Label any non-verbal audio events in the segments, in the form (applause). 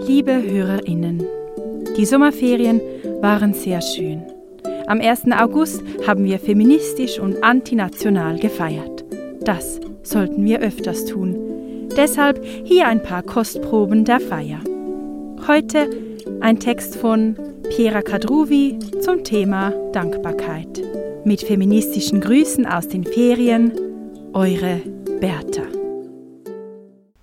Liebe Hörerinnen, die Sommerferien waren sehr schön. Am 1. August haben wir feministisch und antinational gefeiert. Das sollten wir öfters tun. Deshalb hier ein paar Kostproben der Feier. Heute ein Text von Piera Kadruvi zum Thema Dankbarkeit. Mit feministischen Grüßen aus den Ferien, eure Bertha.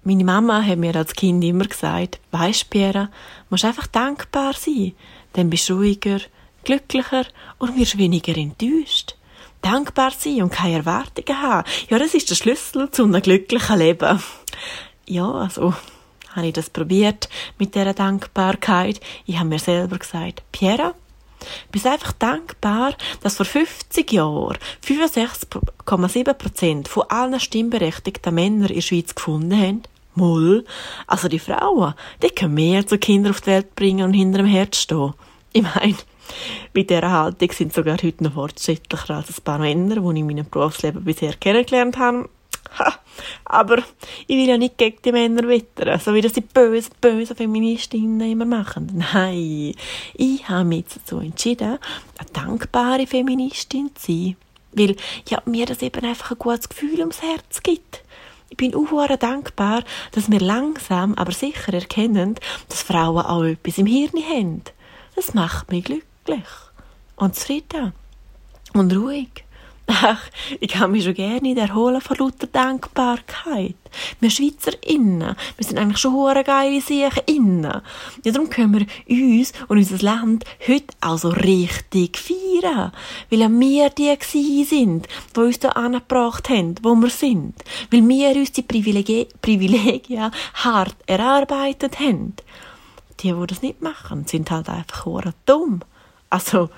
Meine Mama hat mir als Kind immer gesagt, weisst Piera, musst einfach dankbar sein, dann bist du ruhiger, glücklicher und wirst weniger enttäuscht. Dankbar sein und keine Erwartungen haben, ja, das ist der Schlüssel zu einem glücklichen Leben. Ja, also, habe ich das probiert mit dieser Dankbarkeit. Ich habe mir selber gesagt, Piera, bist einfach dankbar, dass vor 50 Jahren 65,7 von allen stimmberechtigten Männern in der Schweiz gefunden haben. Moll. Also die Frauen, die können mehr zu Kindern auf die Welt bringen und hinter dem Herz stehen. Ich meine, mit dieser Haltung sind sogar heute noch fortschrittlicher als ein paar Männer, die ich in meinem Berufsleben bisher kennengelernt habe. Ha, aber ich will ja nicht gegen die Männer wittern, so wie das die bösen, bösen Feministinnen immer machen. Nein, ich habe mich dazu entschieden, eine dankbare Feministin zu sein. Weil ja, mir das eben einfach ein gutes Gefühl ums Herz gibt. Ich bin auch dankbar, dass wir langsam, aber sicher erkennen, dass Frauen auch etwas im Hirn haben. Das macht mich glücklich und zufrieden und ruhig. Ach, ich kann mich schon gerne erholen von lauter Dankbarkeit. Wir SchweizerInnen, wir sind eigentlich schon hure geile Sachen innen. Ja, darum können wir uns und unser Land heute auch so richtig feiern. Weil ja wir die gewesen sind, die uns hier angebracht haben, wo wir sind. Weil wir uns die Privilegien, Privilegien hart erarbeitet haben. Die, die das nicht machen, sind halt einfach hure dumm. Also,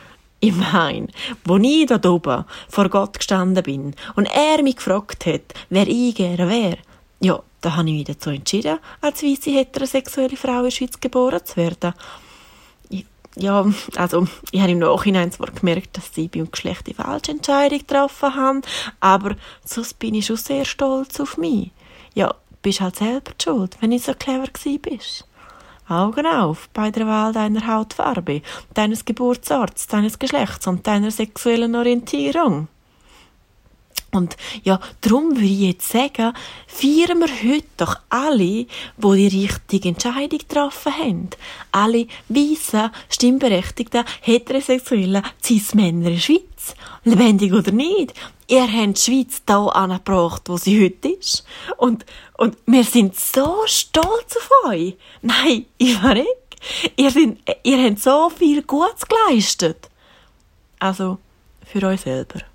ich meine, wo ich da oben vor Gott gestanden bin und er mich gefragt hat, wer ich gerne wäre, ja, da habe ich mich dazu entschieden, als weiße heterosexuelle Frau in der Schweiz geboren zu werden. Ich, ja, also, ich habe im Nachhinein zwar gemerkt, dass ich beim Geschlecht die falsche Entscheidung getroffen habe, aber sonst bin ich schon sehr stolz auf mich. Ja, bist halt selber schuld, wenn ich so clever gewesen bist. Augen auf bei der Wahl deiner Hautfarbe, deines Geburtsorts, deines Geschlechts und deiner sexuellen Orientierung. Und ja, darum würde ich jetzt sagen, feiern wir heute doch alle, wo die richtige Entscheidung getroffen haben. Alle weißen, stimmberechtigten, heterosexuellen Cis-Männer in der Schweiz. Lebendig oder nicht. Ihr habt die Schweiz da angebracht, wo sie heute ist. Und, und wir sind so stolz auf euch. Nein, (laughs) ich verreck. Ihr, ihr habt so viel Gutes geleistet. Also, für euch selber.